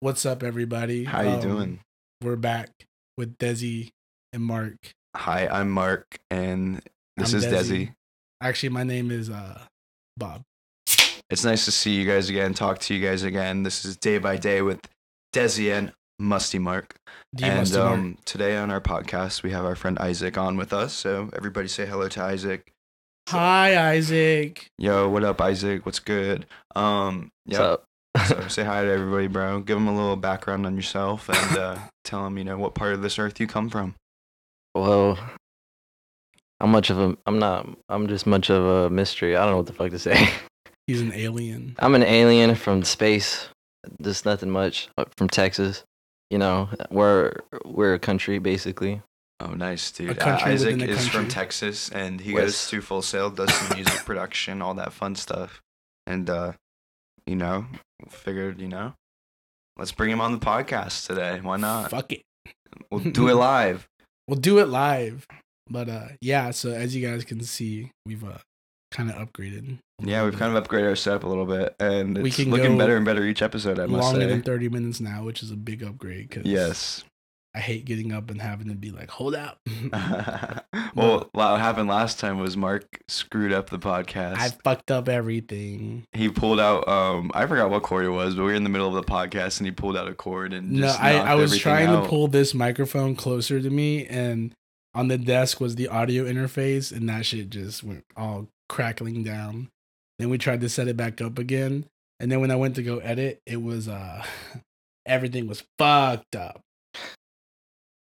What's up, everybody? How you Um, doing? We're back with Desi and Mark. Hi, I'm Mark, and this I'm is Desi. Desi. Actually, my name is uh Bob. It's nice to see you guys again, talk to you guys again. This is Day by Day with Desi and Musty Mark. D. and Musty Mark. um, today on our podcast, we have our friend Isaac on with us. So everybody say hello to Isaac. Hi, Isaac. Yo, what up, Isaac? What's good? Um, yeah. So, so say hi to everybody, bro. Give them a little background on yourself and uh, tell them, you know, what part of this earth you come from. well, I'm much of a. I'm not. I'm just much of a mystery. I don't know what the fuck to say. He's an alien. I'm an alien from space. Just nothing much. uh, From Texas. You know, we're we're a country basically. Oh, nice, dude. Uh, Isaac a is from. Texas, and he West. goes to Full Sail, does some music production, all that fun stuff. And, uh, you know, figured, you know, let's bring him on the podcast today. Why not? Fuck it. We'll do it live. We'll do it live. But uh yeah, so as you guys can see, we've uh kind of upgraded. Yeah, we've kind of upgraded our setup a little bit, and We it's can looking better and better each episode, I must longer say. than 30 minutes now, which is a big upgrade cuz Yes. I hate getting up and having to be like, "Hold up." well, what happened last time was Mark screwed up the podcast. I fucked up everything. he pulled out um I forgot what cord it was, but we were in the middle of the podcast and he pulled out a cord and No, I, I was trying out. to pull this microphone closer to me, and on the desk was the audio interface, and that shit just went all crackling down. Then we tried to set it back up again, and then when I went to go edit, it was uh everything was fucked up.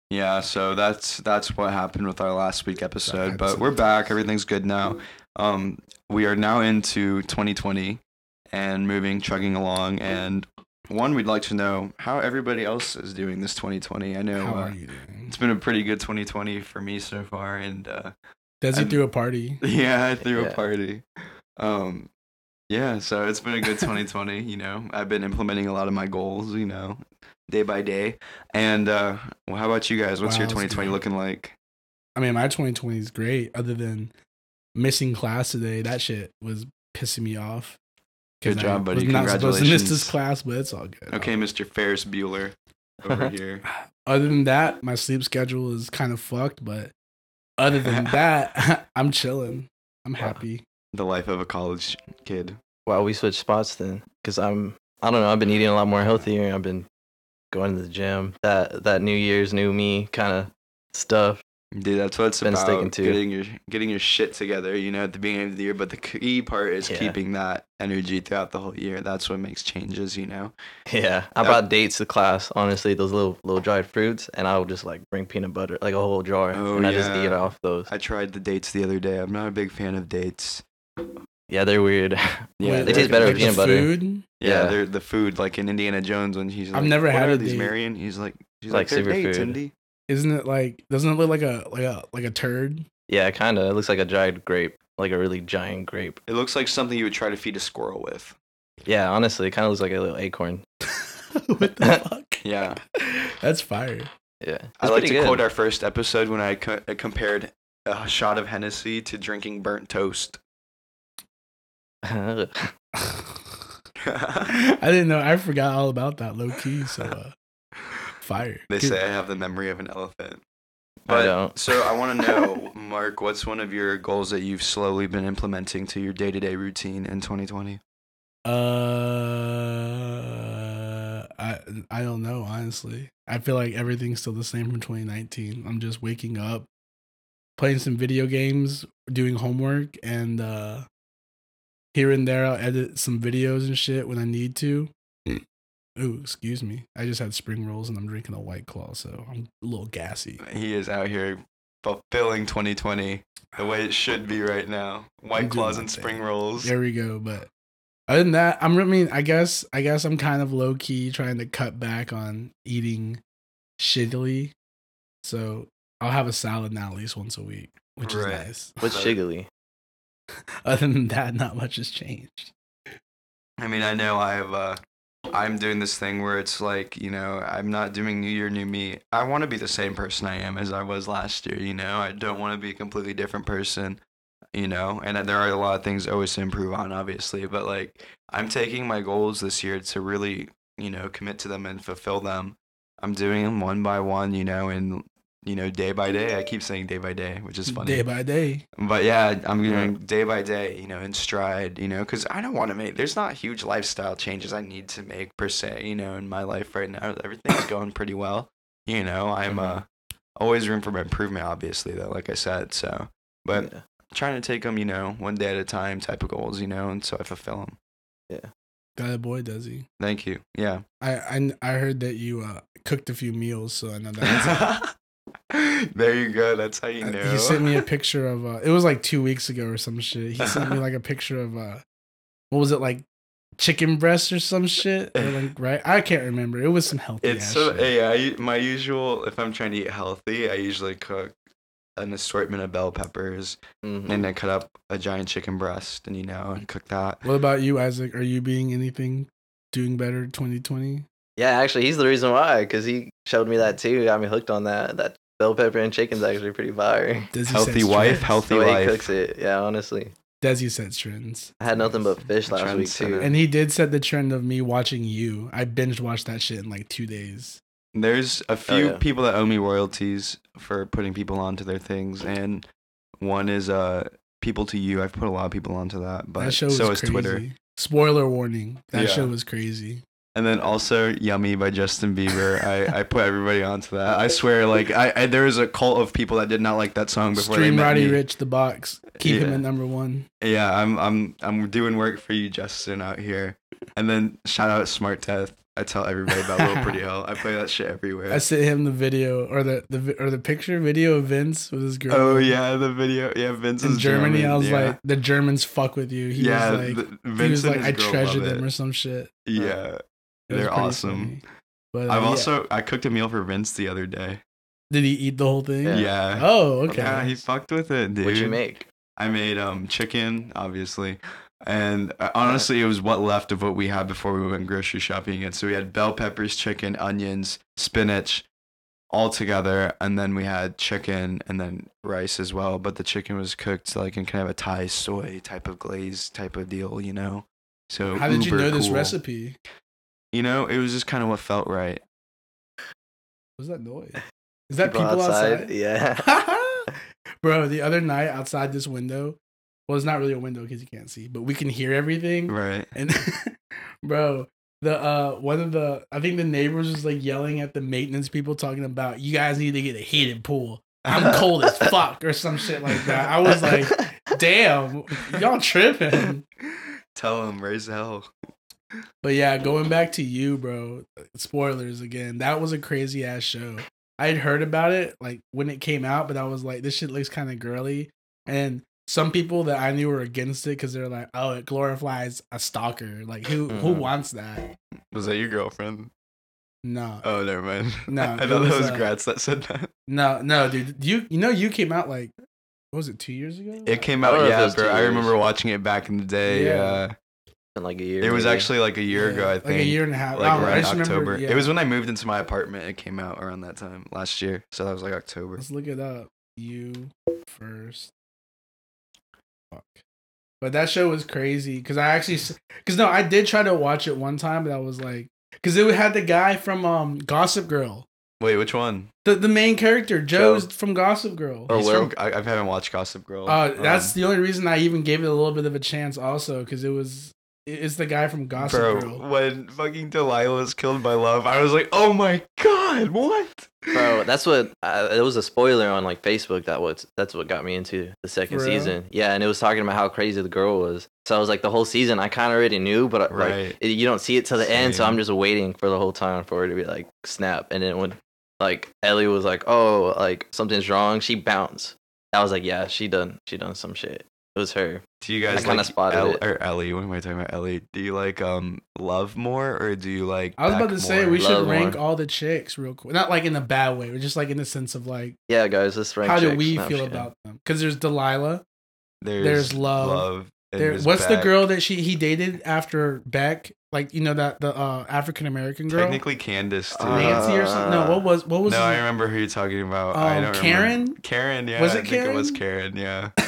Yeah, so that's that's what happened with our last week episode, but we're back. Everything's good now. Um we are now into 2020 and moving chugging along and one we'd like to know how everybody else is doing this 2020. I know How uh, you doing? it's been a pretty good 2020 for me so far and uh Desi I'm- threw a party. Yeah, I threw a party. Um, yeah, so it's been a good 2020. You know, I've been implementing a lot of my goals. You know, day by day. And uh, well, how about you guys? What's your Wow, that's 2020 looking like? I mean, my 2020 is great. Other than missing class today, that shit was pissing me off. Good job, I buddy. Was not supposed to miss Congratulations. this class, but it's all good. Okay, Mr. Ferris Bueller over here. other than that, my sleep schedule is kind of fucked, but other than that, I'm chilling. I'm happy. The life of a college kid. Wow, we switched spots then, because I'm. I don't know. I've been eating a lot more healthier. I've been going to the gym. That that New Year's new me kind of stuff. Dude, that's what it's Been sticking to. Getting your getting your shit together, you know, at the beginning of the year. But the key part is Yeah. keeping that energy throughout the whole year. That's what makes changes, you know. Yeah, I brought dates to class. Honestly, those little little dried fruits, and I would just like bring peanut butter, like a whole jar, Oh, and I just eat off those. I tried the dates the other day. I'm not a big fan of dates. Yeah, they're weird. Yeah, Wait, they taste better like with the peanut butter. Food? Yeah, Yeah. they're the food like in Indiana Jones when he's. Like, I've never what had are a these, date. Marion. He's like, she's Like, like, they're super dates, food. Indy. Isn't it like? Doesn't it look like a like a like a turd? Yeah, kind of. It looks like a giant grape, like a really giant grape. It looks like something you would try to feed a squirrel with. Yeah, honestly, it kind of looks like a little acorn. what the fuck? Yeah, That's fire. Yeah, I like to pretty quote our first episode when I co- compared a shot of Hennessy to drinking burnt toast. I didn't know. I forgot all about that low key. So uh, fire. they Dude, say I have the memory of an elephant. I don't. so I want to know, Mark, what's one of your goals that you've slowly been implementing to your day to day routine in 2020? Uh, I I don't know. Honestly, I feel like everything's still the same from 2019. I'm just waking up, playing some video games, doing homework, and uh, here and there I'll edit some videos and shit when I need to. Hmm. Ooh, excuse me. I just had spring rolls and I'm drinking a white claw, so I'm a little gassy. He is out here fulfilling 2020 the way it should be right now. I'm White claws my and thing. spring rolls. There we go. But other than that, I'm. I mean, I guess. I guess I'm kind of low key trying to cut back on eating shittily. So I'll have a salad now at least once a week, which Right. is nice. What's So- shiggly? Other than that, not much has changed. I mean, I know I've uh I'm doing this thing where it's like, you know, I'm not doing new year new me. I want to be the same person I am as I was last year, you know. I don't want to be a completely different person, you know. And there are a lot of things always to improve on obviously, but like I'm taking my goals this year to really you know, commit to them and fulfill them. I'm doing them one by one, you know, and you know, day by day. I keep saying day by day, which is funny. Day by day. But yeah, I'm doing day by day, you know, in stride, you know, because I don't want to make. There's not huge lifestyle changes I need to make per se, you know, in my life right now. Everything's going pretty well, you know. I'm uh always room for improvement, obviously, though, like I said. So, but yeah. trying to take them, you know, one day at a time type of goals, you know, and so I fulfill them. That a boy does he? Thank you. Yeah. I I, I heard that you uh, cooked a few meals, so I know that. there you go. That's how you Uh, know. He sent me a picture of uh, it was like two weeks ago or some shit. He sent me like a picture of uh, what was it like, chicken breast or some shit? Or like right? I can't remember. It was some healthy. It's so yeah. I, my usual if I'm trying to eat healthy, I usually cook an assortment of bell peppers Mhm. and then cut up a giant chicken breast and you know and cook that. What about you, Isaac? Are you being anything doing better 2020? Yeah, actually, he's the reason why, because he showed me that too. Got me hooked on that. That bell pepper and chicken's actually pretty fire. Desi Healthy wife, trends. healthy The way he cooks it, yeah, honestly. Desi sets trends. I had nothing but fish last week too. And he did set the trend of me watching you. I binge watched that shit in like two days. There's a few yeah. people that owe me royalties for putting people onto their things, and one is uh people to you. I've put a lot of people onto that, but that show was so is crazy. Twitter. Spoiler warning. That Yeah. show was crazy. And then also "Yummy" by Justin Bieber. I, I put everybody onto that. I swear, like I, I there was a cult of people that did not like that song before they Stream met Roddy me. Ricch the box. Keep him at number one. Yeah, I'm I'm I'm doing work for you, Justin, out here. And then shout out Smart Death. I tell everybody about Little Pretty Hell. I play that shit everywhere. I sent him the video or the, the or the picture video of Vince with his girl. oh yeah, the video. Yeah, Vince In is Germany, German, I was yeah. like, the Germans fuck with you. He yeah, was like, the- he was like, I treasure them it. or some shit. Yeah, they're awesome. But uh, I've yeah. also I cooked a meal for Vince the other day. did he eat the whole thing? Yeah. Yeah. Oh, okay. Yeah, he fucked with it, dude. What'd you make? I made um chicken, obviously, and uh, honestly, it was what left of what we had before we went grocery shopping. And so we had bell peppers, chicken, onions, spinach, all together, and then we had chicken and then rice as well. But the chicken was cooked like in kind of a Thai soy type of glaze type of deal, you know. So How did you uber know this recipe? You know, it was just kind of what felt right. What's that noise? Is that people, outside? Yeah. Bro, the other night outside this window, well, it's not really a window because you can't see, but we can hear everything. Right. And bro, the uh one of the I think the neighbors was like yelling at the maintenance people talking about you guys need to get a heated pool. I'm cold as fuck or some shit like that. I was like, damn, y'all tripping. Tell him raise hell. But yeah, going back to you, bro. Spoilers again. That was a crazy ass show. I had heard about it like when it came out, but I was like, this shit looks kind of girly. And some people that I knew were against it because they're like, oh, it glorifies a stalker. Like who who Mhm. wants that? Was that your girlfriend? No, Oh, never mind. No, I it thought that was, was uh, Gratz that said that. no, no, dude. You you know you came out like what was it two years ago? It came out, know if it yeah, bro. I remember watching it back in the day. Yeah. Yeah, In like a year. it was maybe. actually like a year ago. I like think a year and a half. like I don't I around just remember- October. yeah. It was when I moved into my apartment. It came out around that time last year, so that was like October. Let's look it up. You first. Fuck. But that show was crazy because I actually, because no, I did try to watch it one time, but I was like, because it had the guy from um Gossip Girl, Wait, which one? the the main character, Joe's Joe. from Gossip Girl. Oh, He's from, I, I haven't watched Gossip Girl. Uh, that's Um, the only reason I even gave it a little bit of a chance, also, because it was it's the guy from Gossip bro. Girl. When fucking Delilah was killed by love, I was like, oh my god, what? Bro, that's what uh, it was a spoiler on like Facebook. That was that's what got me into the second For real? season. Yeah, and it was talking about how crazy the girl was. So I was like, the whole season, I kind of already knew, but uh, like Right. it, you don't see it till the end. So I'm just waiting for the whole time for it to be like snap. And then when like Ellie was like, oh, like something's wrong, she bounced. I was like, yeah, she done, she done some shit. It was her. Do you guys I kinda like spotted El- it. or Ellie? What am I talking about? Ellie? Do you like um love more or do you like? I was about Beck to say more? we should Love rank more. all the chicks real quick, not like in a bad way, but just like in the sense of like Yeah, guys, let's rank. how do chicks. we No, feel shit. about them? Because there's Delilah. There's, There's love. and There, there's what's the Beck. girl that she he dated after Beck? Like you know that the uh, African American girl, Technically, Candace too. Uh, Nancy or something. No, what was what was? no, I his- remember who you're talking about. I Um, don't Karen? Remember. Karen, yeah. Was I it think it was Karen? Karen, yeah.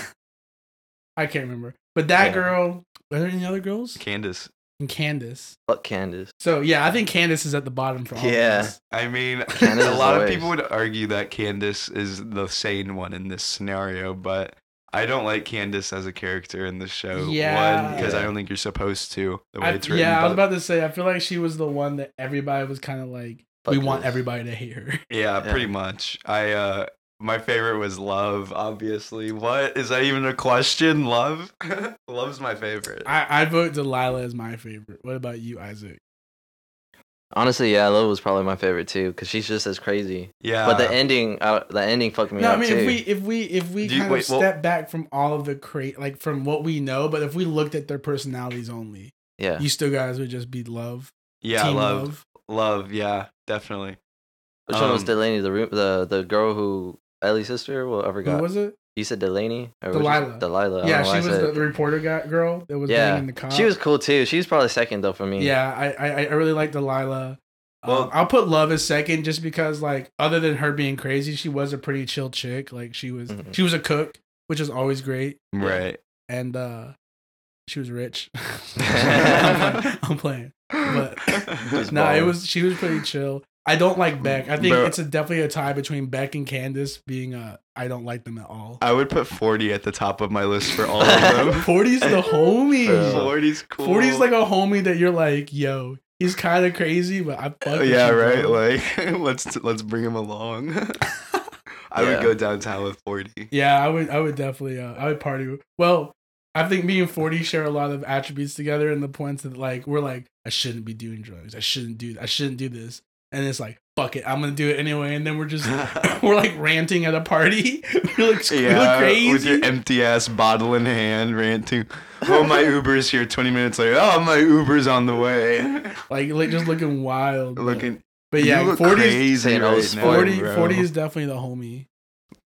I can't remember. But that Yeah. girl. Were there any other girls? Candace. and Candace. Fuck Candace. So yeah, I think Candace is at the bottom for all Yeah. of us. I mean, Candace a lot the of people would argue that Candace is the sane one in this scenario, but I don't like Candace as a character in the show. Yeah. One, because I don't think you're supposed to, the way I- it's written. yeah, I was about to say. I feel like she was the one that everybody was kind of like. we Fuck want everybody to hate her. Yeah, Yeah. pretty much. I uh my favorite was Love, obviously. What? Is that even a question? Love? Love's my favorite. I, I vote Delilah as my favorite. What about you, Isaac? Honestly, yeah, Love was probably my favorite too, because she's just as crazy. yeah. but the ending, uh, the ending fucked me no, I mean too. if we if we if we Do you- kind wait, of well- step back from all of the crate like from what we know, but if we looked at their personalities only, yeah, you still guys would just be love. yeah, Team love, love. Yeah, definitely. which one was um, Delaney? The the the girl who Ellie's sister? Well, I Who was it? You said Delaney or Delilah. Delilah. Yeah, don't know why she was the, the reporter guy, girl that was yeah, banging the cop. she was cool too. She was probably second though for me. Yeah, I I, I really like Delilah. Well, Well- I'll put Love as second just because, like, other than her being crazy, she was a pretty chill chick. Like, she was Mhm. she was a cook, which is always great, Right. and uh she was rich. I'm, playing, I'm playing, but Just no, it was she was pretty chill. I don't like Beck. I think Bro. it's a, definitely a tie between Beck and Candace being a. I don't like them at all. I would put 40 at the top of my list for all of them. 40's the homie. Bro. 40's cool. 40's like a homie that you're like, yo, he's kind of crazy, but I fuck with yeah, you, right. bro. Like let's let's bring him along. I would go downtown with 40. Yeah, I would. I would definitely. Uh, I would party. with- Well, I think me and Forty share a lot of attributes together in the points that like we're like, I shouldn't be doing drugs. I shouldn't do. I shouldn't do this. And it's like, fuck it, I'm gonna do it anyway. And then we're just we're like ranting at a party. we look, we look Yeah, crazy. with your empty ass bottle in hand, ranting. Oh, my Uber's here. 20 minutes later. Oh, my Uber's on the way. like, like just looking wild. but- Looking. but yeah, look 40 crazy Saying right now, 40, 40 is definitely the homie.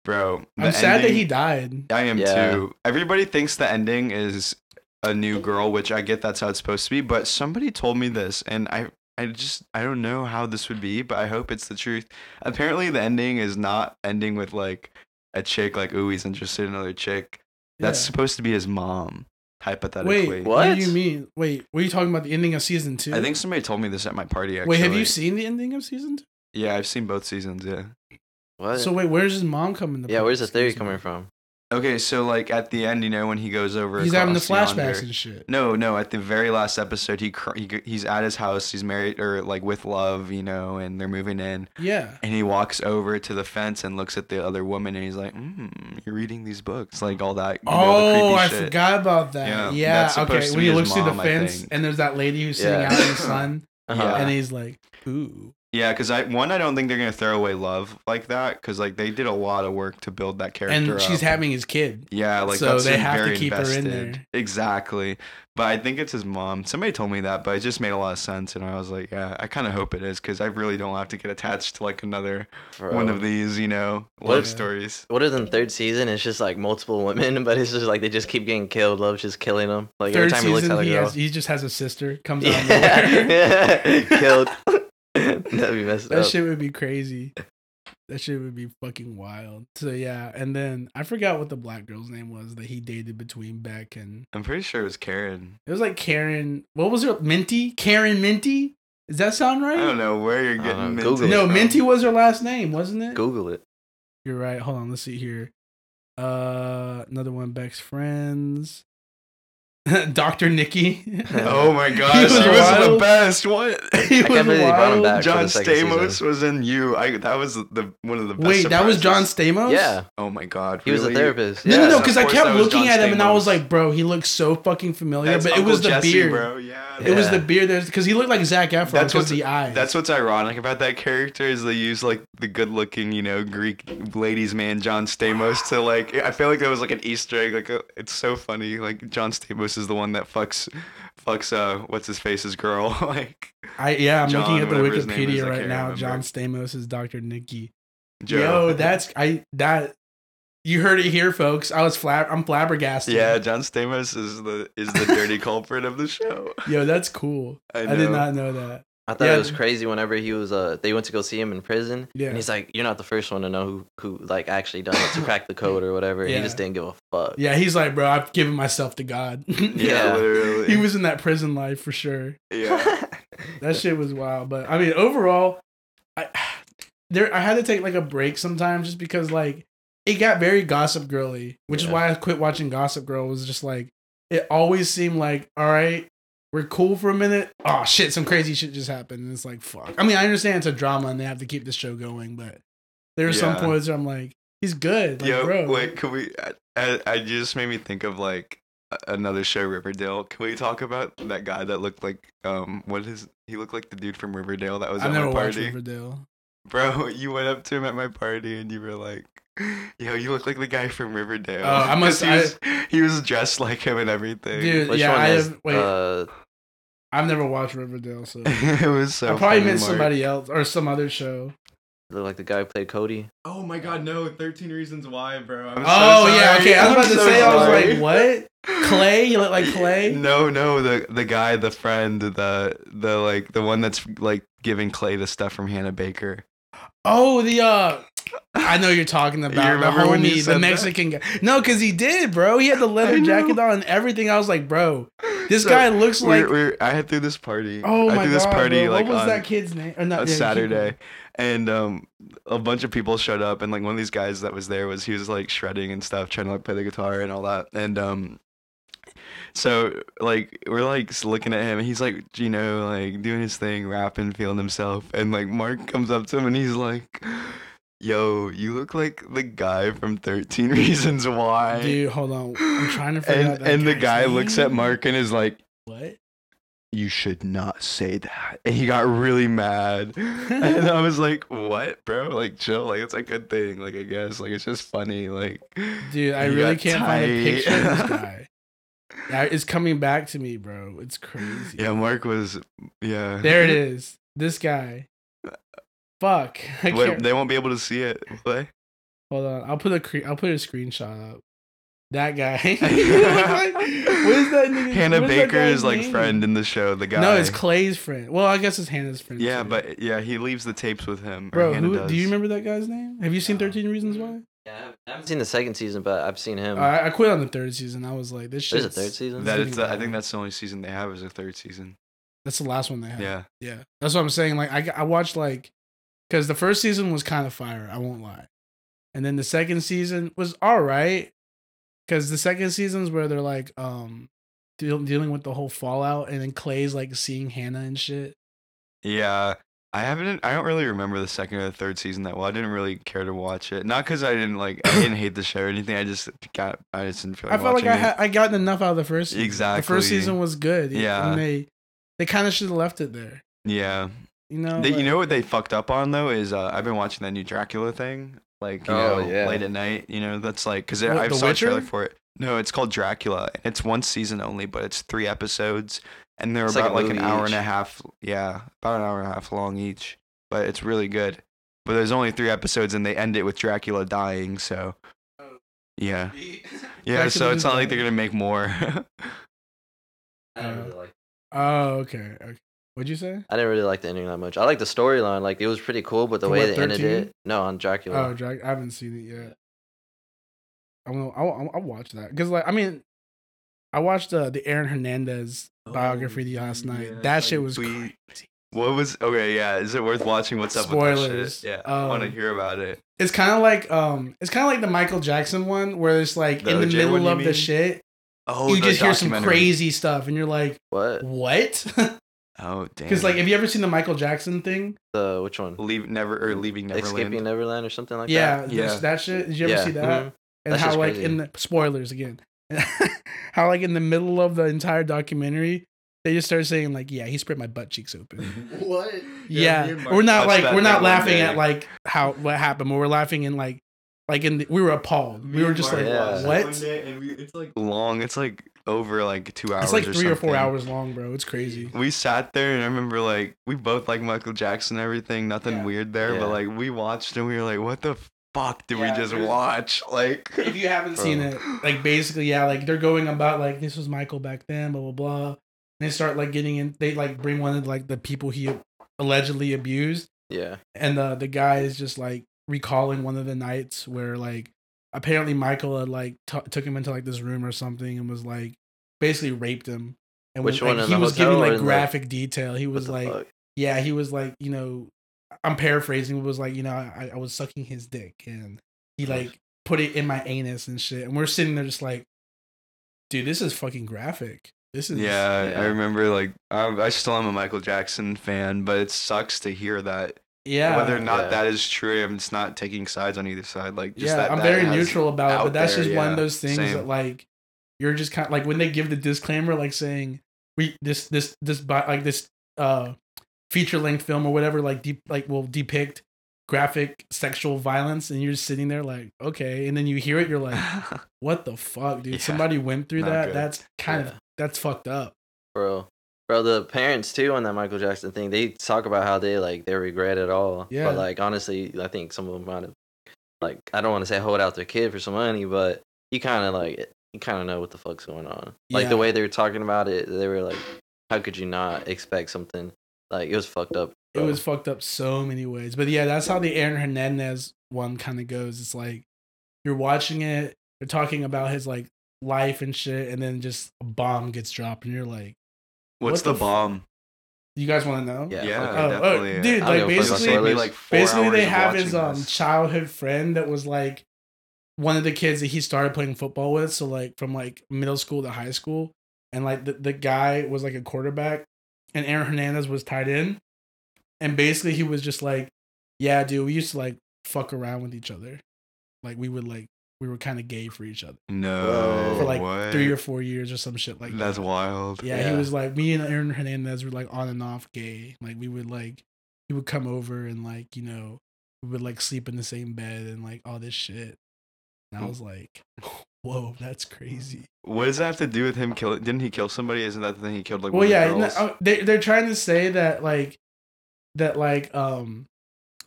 bro. the I'm sad that he died. I am Yeah. too. Everybody thinks the ending is a new girl, which I get that's how it's supposed to be. But somebody told me this, and I, I just, I don't know how this would be, but I hope it's the truth. Apparently, the ending is not ending with like a chick, like ooh, he's interested in another chick. That's Yeah. supposed to be his mom, hypothetically. Wait, What? what do you mean? Wait, were you talking about the ending of season two? I think somebody told me this at my party. Actually. Wait, have you seen the ending of season two? Yeah, I've seen both seasons. Yeah. What? So wait, where's his mom coming? To yeah, where's the theory coming from? Okay, so like at the end, you know, when he goes over, He's having the flashbacks yonder- and shit. No, no. At the very last episode, he, cr- he he's at his house. He's married or like with love, you know, and they're moving in. Yeah. And he walks over to the fence and looks at the other woman, and he's like, mm, "You're reading these books, like all that." You know, the Oh, I shit. forgot about that. Yeah, Yeah. okay. When he looks through the fence and there's that lady who's sitting Yeah. out in the sun, Uh-huh. Yeah. and he's like, "Ooh." Yeah, because I one, I don't think they're gonna throw away love like that, because like they did a lot of work to build that character. And she's up. having his kid. Yeah, like So that's they him have to very keep her in there. Exactly. But I think it's his mom. Somebody told me that, but it just made a lot of sense, and I was like, yeah, I kind of hope it is, because I really don't have to get attached to like another Bro. one of these, you know, What love if- stories. What if in third season it's just like multiple women, but it's just like they just keep getting killed. Love's just killing them. Like every Third time he looks season, at a he girl, has he just has a sister comes out of nowhere. yeah, killed. That'd be messed that up. shit would be crazy. That shit would be fucking wild. So yeah, and then I forgot what the black girl's name was that he dated between Beck and I'm pretty sure it was Karen. it was like Karen. What was her Minty? Karen Minty? Does that sound right? I don't know where you're getting know, Minty Google. No, from. Minty was her last name, wasn't it? Google it. You're right. Hold on, let's see here. Uh, another one. Beck's friends. Doctor Nicky. Oh my He was he was the best. What? he I can't believe they brought him wild. back. John Stamos season. was in you. I that was the one of the best. Wait, that was John. Stamos. Yeah, Oh my god, he was a therapist. No, yeah. no, no, Of because I kept looking John at him and I was like, bro, he looks so fucking familiar. That's but it was the Jesse, beard. bro. Yeah, It was the yeah. beard. There's because he looked like Zac Efron. That's That's what's- the eyes. That's what's ironic about that character is they use like the good-looking, you know, Greek ladies' man John Stamos to like. I feel like that was like an Easter egg. Like, uh, it's so funny. Like John Stamos is the one that fucks, fucks. Uh, what's his face's girl? like I yeah. I'm John, looking at the name is, Wikipedia right now. remember. John Stamos is Doctor Nicky. Joe. Yo, that's I that. You heard it here, folks. I was flab. I'm flabbergasted. yeah. John Stamos is the is the dirty culprit of the show. Yo, that's cool. I, I, did not know that. I thought Yeah. it was crazy whenever he was uh they went to go see him in prison. Yeah. And he's like, You're not the first one to know who who like actually done it to crack the code or whatever. Yeah. He just didn't give a fuck. Yeah, he's like, bro, I've given myself to God. Yeah. literally. he was in that prison life for sure. yeah. That shit was wild. But I mean, overall, I there I had to take like a break sometimes just because like it got very gossip girly, which is why I quit watching Gossip Girl. Was just like it always seemed like, all right, we're cool for a minute. Oh shit, some crazy shit just happened, and it's like fuck. I mean, I understand it's a drama and they have to keep the show going, but there are some points where I'm like, he's good, like, Yo, bro. wait, can we? I, I, I just made me think of like another show, Riverdale. Can we talk about that guy that looked like um, what is he looked like the dude from Riverdale that was I've at never my watched party, Riverdale. bro? You went up to him at my party and you were like. Yo, you look like the guy from Riverdale. Oh, I must- 'Cause He was, he was dressed like him and everything. Dude, Which yeah, one I is have. Wait, uh I've never watched Riverdale, so it was so. I probably funny, meant Mark. somebody else or some other show. look like the guy who played Cody? Oh my god, no! Thirteen Reasons Why, bro. I'm so oh yeah, okay. I was about I'm to so say, I was like, what? Clay? You look like Clay? No, no, the the guy, the friend, the the like the one that's like giving Clay the stuff from Hannah Baker. Oh, the uh, I know you're talking about the remember when you homie, said the that? Mexican guy. No, because he did, bro. He had the leather jacket on and everything. I was like, bro, this So, guy looks like. We're, we're, I had through this party. oh I my threw this god, party bro. like what was that kid's name? Or not, a yeah, Saturday, and um, a bunch of people showed up, and like one of these guys that was there was he was like shredding and stuff, trying to like play the guitar and all that, and um. So like we're like looking at him and he's like you know like doing his thing rapping feeling himself and like Mark comes up to him and he's like yo you look like the guy from 13 reasons why Dude, hold on. I'm trying to figure out and that and the guy looks at. Mark and is like What? you should not say that and he got really mad and I was like what bro like chill like it's a good thing like I guess like it's just funny like Dude, I really can't find a tight. picture of this guy. Yeah, It's coming back to me, bro. It's crazy. yeah Mark was yeah There it is. This guy. Fuck. Wait, they won't be able to see it they? Hold on. I'll put a cre- I'll put a screenshot up. That guy. Like- what is that nigga? Hannah what is that Baker guy's is like name? friend in the show. The guy. No, it's Clay's friend. Well, I guess it's Hannah's friend. yeah, too. but yeah, he leaves the tapes with him. bro, who, do you remember that guy's name? Have you seen Thirteen Reasons Why? Yeah, I haven't seen the second season, but I've seen him. I, I quit on the third season. I was like, this shit. There's a third season. That it's. The, I think that's the only season they have is a third season. That's the last one they have. Yeah. Yeah, that's what I'm saying. Like I, I watched like, because the first season was kind of fire. I won't lie, and then the second season was all right. Because the second season's where they're like, um, deal, dealing with the whole fallout, and then Clay's like seeing Hannah and shit. Yeah. I haven't. I don't really remember the second or the third season that well. I didn't really care to watch it. Not because I didn't like. I didn't hate the show or anything. I just got. I just didn't feel like I felt like I had I gotten enough out of the first. Season. Exactly. The first season was good. Yeah. and they they kind of should have left it there. Yeah. You know. They, you know what they fucked up on though is uh, I've been watching that new Dracula thing, like you Oh, know, yeah. late at night. You know, that's like because I The saw a trailer for it. No, it's called Dracula. It's one season only, but it's three episodes, and they're It's about a like, an movie hour and a half. Yeah, about an hour and a half long each. But it's really good. But there's only three episodes, and they end it with Dracula dying. So Oh. yeah, yeah. So it's not like they're gonna make more. I didn't really like. Oh, okay. okay. What'd you say? I didn't really like the ending that much. I like the storyline. Like it was pretty cool, but the For way what, they ended it. No, on Dracula. Oh, Drag. I haven't seen it yet. I'm gonna. I'll, I'll, I'll watch that because, like, I mean, I watched uh, the Aaron Hernandez biography the last night. yeah, that shit was we- crazy. what was okay? Yeah, is it worth watching? What's up with Spoilers. that shit? Yeah, I want to Um, hear about it. It's kind of like um, it's kind of like the Michael Jackson one where it's like The in the OJ middle one, you of the shit, Oh, you just hear some crazy stuff, and you're like, What? what? Oh damn! Because like, have you ever seen the Michael Jackson thing? The which one? leave never or leaving Neverland. Escaping Neverland or something like yeah, that. Yeah, Yeah. that shit. Did you ever Yeah, see that? mhm. And That's how just like crazy. in the spoilers again, how like in the middle of the entire documentary, they just start saying like, "Yeah, he spread my butt cheeks open." what? yeah, we're not like we're not laughing day. at like how what happened, but we're laughing in like like in the, we were appalled. We were just like, Yeah. what? it's like long. It's like over like two hours. It's like or three or four hours long, bro. It's crazy. We sat there and I remember like we both like Michael Jackson and everything. Nothing Yeah. weird there, but like we watched and we were like, what the fuck did Yeah, we just watch? Like, If you haven't seen it, like basically, yeah, like they're going about like this was Michael back then, blah blah blah. And they start like getting in. They like bring one of like the people he allegedly abused Yeah. and the the guy is just like recalling one of the nights where like apparently Michael had like t- took him into like this room or something and was like basically raped him. And Which was, one, like, he was giving like graphic detail. He was like, fuck? yeah, he was like, you know, I'm paraphrasing. It was like, you know, I, I was sucking his dick and he like put it in my anus and shit. And we're sitting there just like, dude, this is fucking graphic. This is Yeah, Yeah. I remember like I, I still am a Michael Jackson fan, but it sucks to hear that. yeah. Whether or not Yeah. that is true, I'm just not taking sides on either side. Like, just yeah, that I'm that very neutral about it, but that's there, just one of those things same. that like you're just kind of like when they give the disclaimer, like saying we this this this bi- like this uh feature length film or whatever like deep like will depict graphic sexual violence, and you're just sitting there like okay, and then you hear it, you're like, what the fuck, dude? Yeah, Somebody went through that. good. That's kind Yeah. of that's fucked up. bro. Bro, the parents too on that Michael Jackson thing, they talk about how they like they regret it all. Yeah. But like honestly, I think some of them might have like I don't want to say hold out their kid for some money, but you kind of like you kind of know what the fuck's going on. Like Yeah. the way they were talking about it, they were like, how could you not expect something like it was fucked up. It was fucked up so many ways. But yeah, that's how the Aaron Hernandez one kind of goes. It's like you're watching it, they're talking about his like life and shit, and then just a bomb gets dropped, and you're like, What's What the the, f- bomb? you guys want to know? Yeah, Yeah, fuck Oh, definitely. oh, dude, I like don't give a fuck about basically, Saved me spoilers. like basically they have his um this. childhood friend that was like one of the kids that he started playing football with. So like from like middle school to high school, and like the, the guy was like a quarterback, and Aaron Hernandez was tied in, and basically he was just like, yeah, dude, we used to like fuck around with each other, like we would like we were kind of gay for each other No, for like what? three or four years or some shit like That's that. wild. Yeah, Yeah. he was like me and Aaron Hernandez were like on and off gay. Like we would like he would come over and like, you know, we would like sleep in the same bed and like all this shit. And I was like, Whoa, that's crazy. What does that have to do with him killing? Didn't he kill somebody? Isn't that the thing he killed like? well yeah, the uh, they they're trying to say that like that like um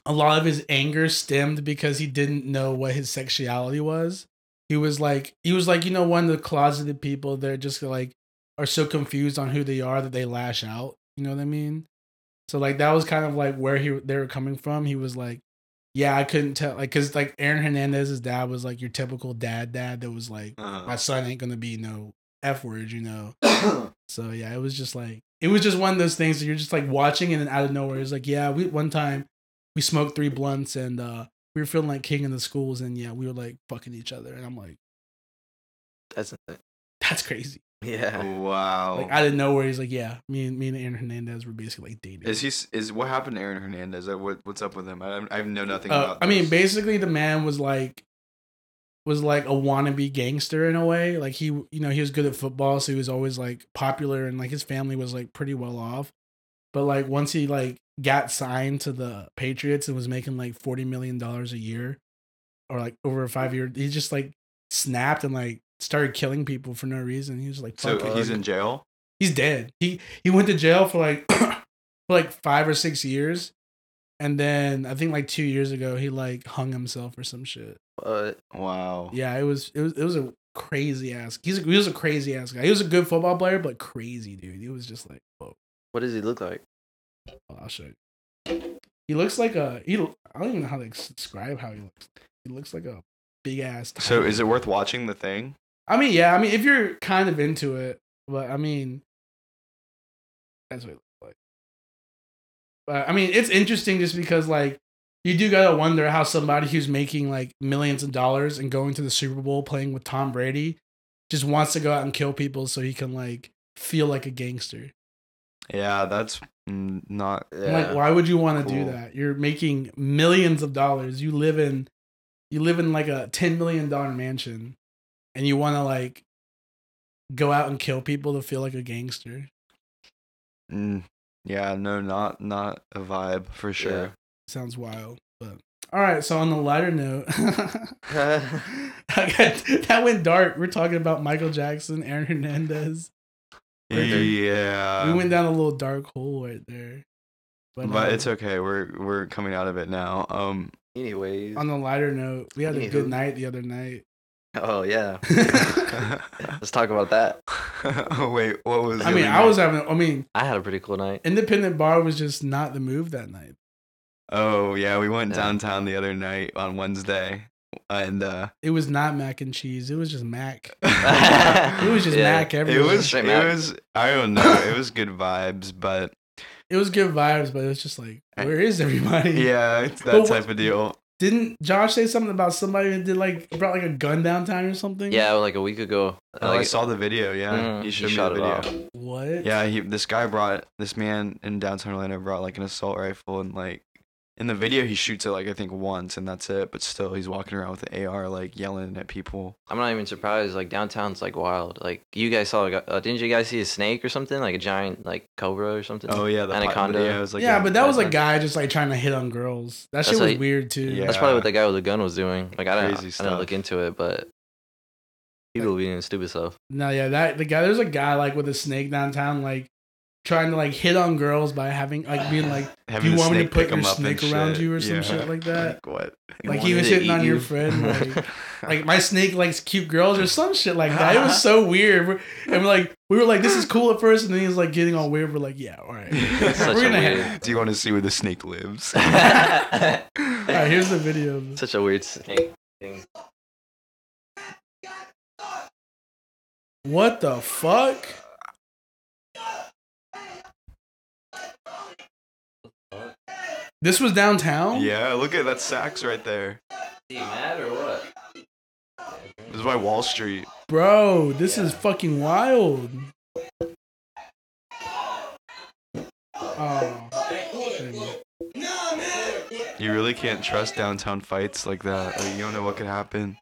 a lot of his anger stemmed because he didn't know what his sexuality was. He was like he was like, you know, one of the closeted people they're just like are so confused on who they are that they lash out. You know what I mean? So like that was kind of like where he they were coming from. He was like, yeah, I couldn't tell like cuz like Aaron Hernandez's dad was like your typical dad dad that was like Uh-huh. my son ain't to be no F word, you know. So yeah, it was just like it was just one of those things that you're just like watching and then out of nowhere it's like, yeah, we one time we smoked three blunts and uh we were feeling like king in the schools and yeah, we were like fucking each other and I'm like, That's that's crazy. Yeah. wow. Like I didn't know where he's like, yeah, me and me and Aaron Hernandez were basically like dating. is he? Is what happened to Aaron Hernandez? What, what's up with him? I, I know nothing Uh, about. I mean, basically the man was like was like a wannabe gangster in a way. Like he, you know, he was good at football, so he was always like popular, and like his family was like pretty well off. But like once he like got signed to the Patriots and was making like forty million dollars a year, or like over a five year, he just like snapped and like started killing people for no reason. He was like, so it. he's in jail. he's dead. He he went to jail for like for like five or six years, and then I think like two years ago he like hung himself or some shit. But Wow. Yeah, it was it was it was a crazy ass. He's a, he was a crazy ass guy. He was a good football player, but crazy dude. He was just like, whoa. what does he look like? Oh, I'll show you. He looks like a. He, I don't even know how to describe how he looks. He looks like a big ass. So is it worth watching the thing? I mean, yeah. I mean, if you're kind of into it, but I mean, that's what it looks like. But I mean, it's interesting just because like you do gotta wonder how somebody who's making like millions of dollars and going to the Super Bowl playing with Tom Brady just wants to go out and kill people so he can like feel like a gangster. Yeah, that's not. Yeah. Like, why would you want to do that? You're making millions of dollars. You live in, you live in like a ten million dollar mansion, and you want to like go out and kill people to feel like a gangster. Mm, yeah, no, not not a vibe for sure. Sounds wild. But all right. So on the lighter note, that went dark. We're talking about Michael Jackson, Aaron Hernandez. Right. Yeah. we went down a little dark hole right there. but uh, it's okay. We're we're coming out of it now. Um, Anyways. on the lighter note, we had a good night the other night. Oh yeah. Let's talk about that. oh wait, what was? I mean, other I night? was having. I mean, I had a pretty cool night. independent bar was just not the move that night. Oh yeah, we went Yeah. downtown the other night on Wednesday, and uh It was not mac and cheese. It was just mac. it It was just Yeah. mac everywhere. It was Straight it Mac. was I don't know. It was good vibes, but It was good vibes, but it was just like, where is everybody? yeah, it's that But what- type of deal. Didn't Josh say something about somebody that did like brought like a gun downtown or something? Yeah, like a week ago. Oh, I saw the video. Yeah, Mm, he he showed me shot the it video. off. What? Yeah, he this guy brought this man in downtown Atlanta brought like an assault rifle and like in the video he shoots it like I think once and that's it. But still, he's walking around with the AR like yelling at people. I'm not even surprised. Like downtown's like wild. Like you guys saw, uh, didn't you guys see a snake or something? Like a giant like cobra or something? Oh yeah, the pi- Anaconda. video was like yeah, a- but that was a like- guy just like trying to hit on girls. That That's shit was like- weird too. Yeah. That's probably what the guy with the gun was doing. Like I didn't, Crazy I didn't look into it, but people being stupid stuff. No, yeah, that the guy. There's a guy like with a snake downtown, like trying to like hit on girls by having like being like, having you want me to put your snake around shit. you or some Yeah. shit like that. Like what? Like he was hitting on your friend, like like my snake likes cute girls or some shit like that. It was so weird. We're- And we're like, we were like, this is cool at first, and then he's like getting all weird. We're like, yeah, all right. Such we're gonna weird-. Do you want to see where the snake lives? All right, here's the video. Such a weird snake thing. What the fuck? This was downtown. yeah, look at that sax right there. Is he mad or what? This is by Wall Street. Bro, this Yeah. is fucking wild. Oh. You really can't trust downtown fights like that. Like you don't know what could happen.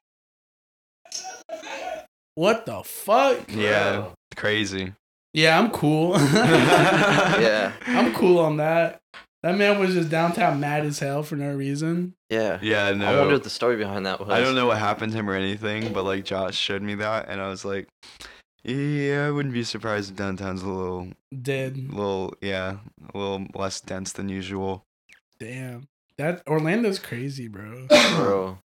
What the fuck? Yeah, crazy. Yeah, I'm cool. Yeah. I'm cool on that. That man was just downtown mad as hell for no reason. Yeah. Yeah, I wonder what the story behind that was. I don't know what happened to him or anything, but like Josh showed me that, and I was like, yeah, I wouldn't be surprised if downtown's a little, Dead. A little, yeah, a little less dense than usual. Damn. That Orlando's crazy, bro. Bro.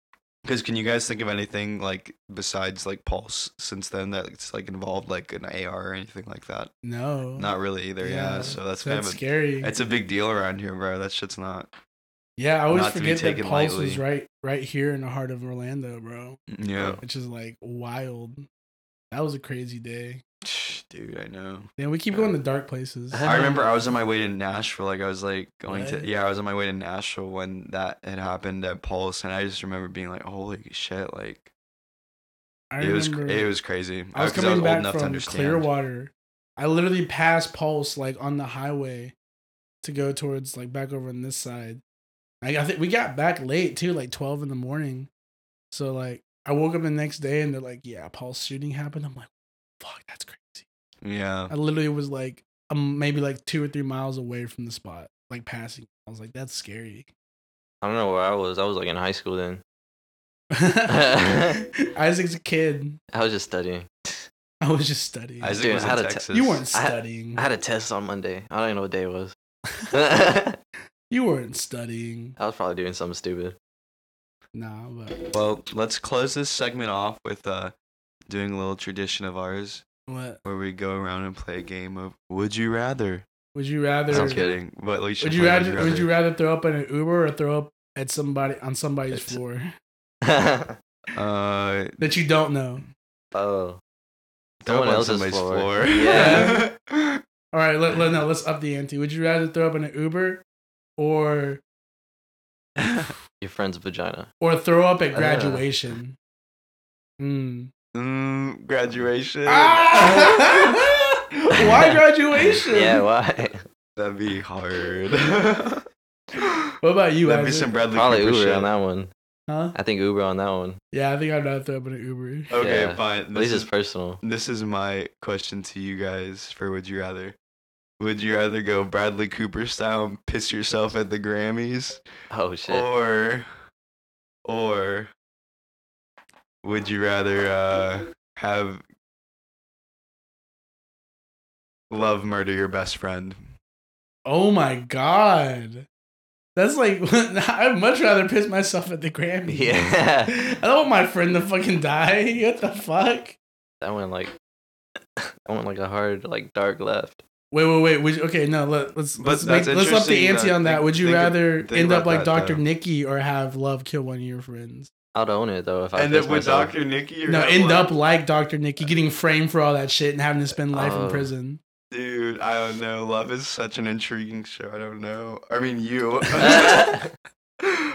Because can you guys think of anything like besides like Pulse since then that's like involved like an AR or anything like that? No. Not really either. Yeah, so that's kind that's scary. it's a big deal around here, bro. That shit's not. yeah, I always not to be forget that Pulse lightly. was right right here in the heart of Orlando, bro. Mm, yeah, Which is like wild. That was a crazy day. dude, I know. Damn, we keep going to dark places. I remember I was on my way to Nashville. Like I was like going What? to yeah, I was on my way to Nashville when that had happened at Pulse, and I just remember being like, "Holy shit!" Like I it was remember it was crazy. I was coming old back enough to from understand. Clearwater. I literally passed Pulse like on the highway to go towards like back over on this side. I, I think we got back late too, like twelve in the morning. So like I woke up the next day and they're like, "Yeah, Pulse shooting happened." I'm like, "Fuck, that's crazy." Yeah, I literally was like, um, maybe like two or three miles away from the spot, like passing. I was like, "That's scary." I don't know where I was. I was like in high school then. Isaac's a kid. I was just studying. I was just studying. Isaac Dude, was I in had a te- Texas. you weren't I had- studying. I had a test on Monday. I don't even know what day it was. You weren't studying. I was probably doing something stupid. Nah, but Well, let's close this segment off with uh doing a little tradition of ours what? where we go around and play a game of Would You Rather. Would you rather? I'm kidding, but we should Would you play rather? Would you rather throw up in an Uber or throw up at somebody on somebody's It's- floor oh. Uh, that you don't know? throw Someone up on else's somebody's floor. floor. Yeah. All right, let, let no, let's up the ante. Would you rather throw up in an Uber or Your friend's vagina. or throw up at graduation? Hmm. Mm, graduation. Ah! Why graduation? Yeah, why? That'd be hard. What about you? That'd be some Bradley Probably Cooper Uber shit. on that one. Huh? I think Uber on that one. Yeah, I think I'd rather throw up in an Uber. Okay, Yeah. fine. At This least is, it's personal. this is my question to you guys for Would You Rather. Would you rather go Bradley Cooper style and piss yourself at the Grammys? Oh shit. Or, or would you rather uh, have love murder your best friend? Oh my god. That's like I'd much rather piss myself at the Grammy. Yeah. I don't want my friend to fucking die. What the fuck? That one like I want like a hard, like dark left. Wait, wait, wait. Would you, okay, no. Let, let's let's make, let's up the ante on that. think- Would you think of- rather end up like that, Doctor though. Nicky or have love kill one of your friends? I'd own it though if I End up with myself. Dr. Nicky or No, end love? up like Doctor Nicky, getting framed for all that shit and having to spend life in Oh. prison. Dude, I don't know. Love is such an intriguing show. I don't know. I mean, you.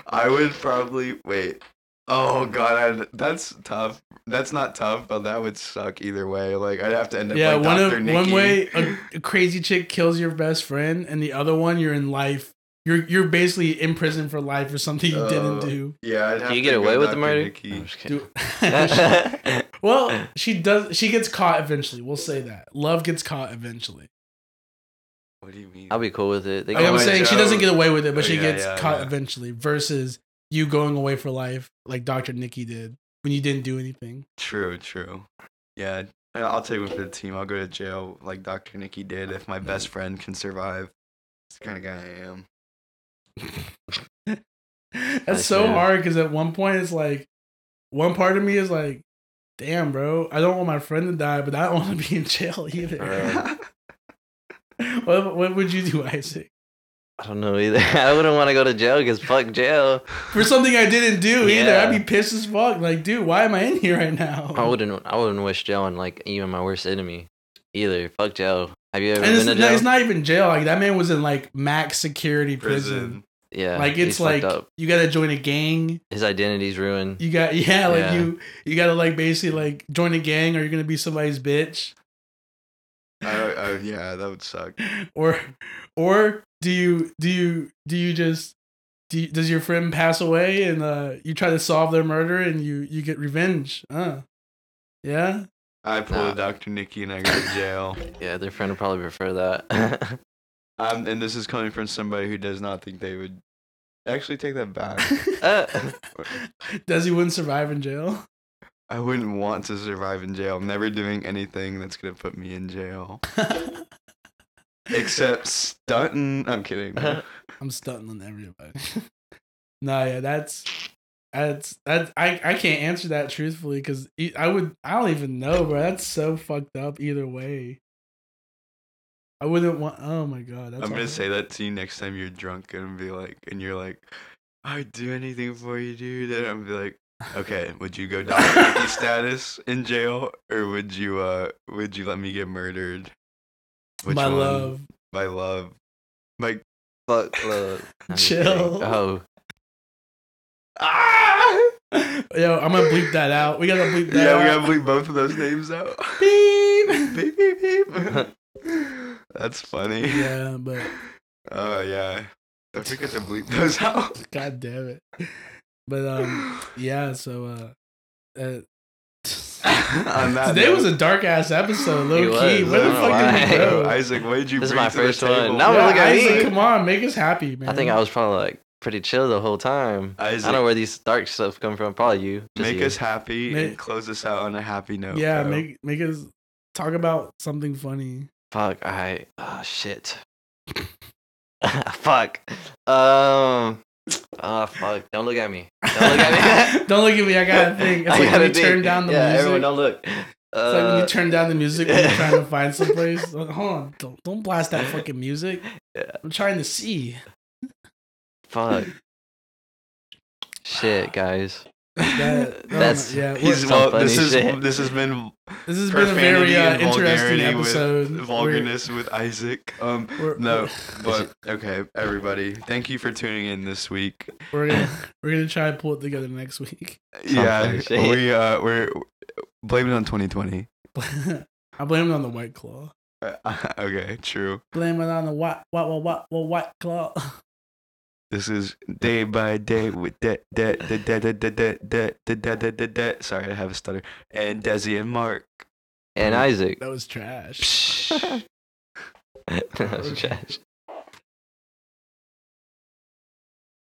I would probably wait. Oh god, I'd, that's tough. That's not tough, but that would suck either way. Like I'd have to end up Yeah, like one Dr. of Nicky. one way a, a crazy chick kills your best friend, and the other one you're in life. You're you're basically in prison for life for something you didn't Oh. do. Yeah, I'd have Can you to get away with the murder? Nikki. I'm just. Do- well, she does. She gets caught eventually. We'll say that. Love gets caught eventually. What do you mean? I'll be cool with it. They Like I'm can- saying, she doesn't get away with it, but Oh, she yeah, gets yeah, caught yeah. eventually. Versus you going away for life, like Doctor Nicky did when you didn't do anything. True, true. Yeah, I- I'll take one for the team. I'll go to jail like Dr. Nicky did if my best mm. friend can survive. That's the kind of guy I am. That's Nice, so hard because at one point it's like, one part of me is like, damn, bro, I don't want my friend to die, but I don't want to be in jail either. Right. what, what would you do, Isaac? I don't know either. I wouldn't want to go to jail because fuck jail. For something I didn't do either. I'd be pissed as fuck. Like, dude, why am I in here right now? I wouldn't. I wouldn't wish jail on like even my worst enemy either. Fuck jail. Have you ever and it's, been to jail? it's not even jail. Like that man was in like max security prison. Prison. yeah, like it's like up. you gotta join a gang. his identity's ruined. You got yeah, like Yeah. you you gotta like basically like join a gang or you're gonna be somebody's bitch. I, I, yeah, that would suck. Or or do you do you do you just do you, does your friend pass away and uh you try to solve their murder and you you get revenge? Uh. Yeah? I pull Nah. a Dr. Nicky and I go to jail. Yeah, their friend would probably prefer that. Um, and this is coming from somebody who does not think they would actually take that back. Uh, Does he wouldn't survive in jail? I wouldn't want to survive in jail. I'm never doing anything that's gonna put me in jail. Except stunting. I'm kidding. I'm stunting on everybody. no, yeah, that's that's that's I I can't answer that truthfully because I would I don't even know, bro. That's so fucked up either way. I wouldn't want. Oh my god, that's I'm gonna hard. say that to you next time you're drunk and be like, and you're like, I'd do anything for you, dude. And I'm be like, okay, would you go Dr. Nicky status in jail, or would you uh would you let me get murdered? Which my one? love. My love. My fuck. love. Chill. Oh, ah! Yo, I'm gonna bleep that out. We gotta bleep that out. Yeah, we gotta bleep both of those names out. Beep. beep beep beep. That's funny. Yeah, but Oh yeah. Don't forget to bleep those out. god damn it. But um, yeah. So uh, uh On that today was a dark ass episode. Low It key. was. Where the don't fuck did we go? Isaac, what did you This is my to first the one. table? Now Yeah, look at Isaac, me. Come on, make us happy, man. I think I was probably like pretty chill the whole time. I Isaac, don't know where these dark stuff come from. Probably you. Make you. us happy Make- and close us out on a happy note. Yeah, bro. make make us talk about something funny. Fuck. I. Oh shit. fuck. Um. Oh fuck. Don't look at me. Don't look at me. Don't look at me. I gotta think. It's I like gotta when you think. turn down the yeah, music. everyone don't look. it's like when you Uh, turn down the music when you're trying to find someplace. Like, hold on, don't, don't blast that fucking music. Yeah. I'm trying to see. Fuck. Shit, guys. That, oh, That's- yeah. He's Some well. funny This is shit. this has been This has been a very uh, interesting episode. with vulgarness with Isaac. Um, We're, we're, no, but okay, everybody, thank you for tuning in this week. we're gonna we're gonna try and pull it together next week. Yeah, we uh we're blame it on 2020. I blame it on the white claw. okay, true. Blame it on the white white white white, white, white claw. This is day by day with that that that that that that that that that that that that. Sorry, I have a stutter. And Desi and Mark. And Isaac. That was trash. That was trash.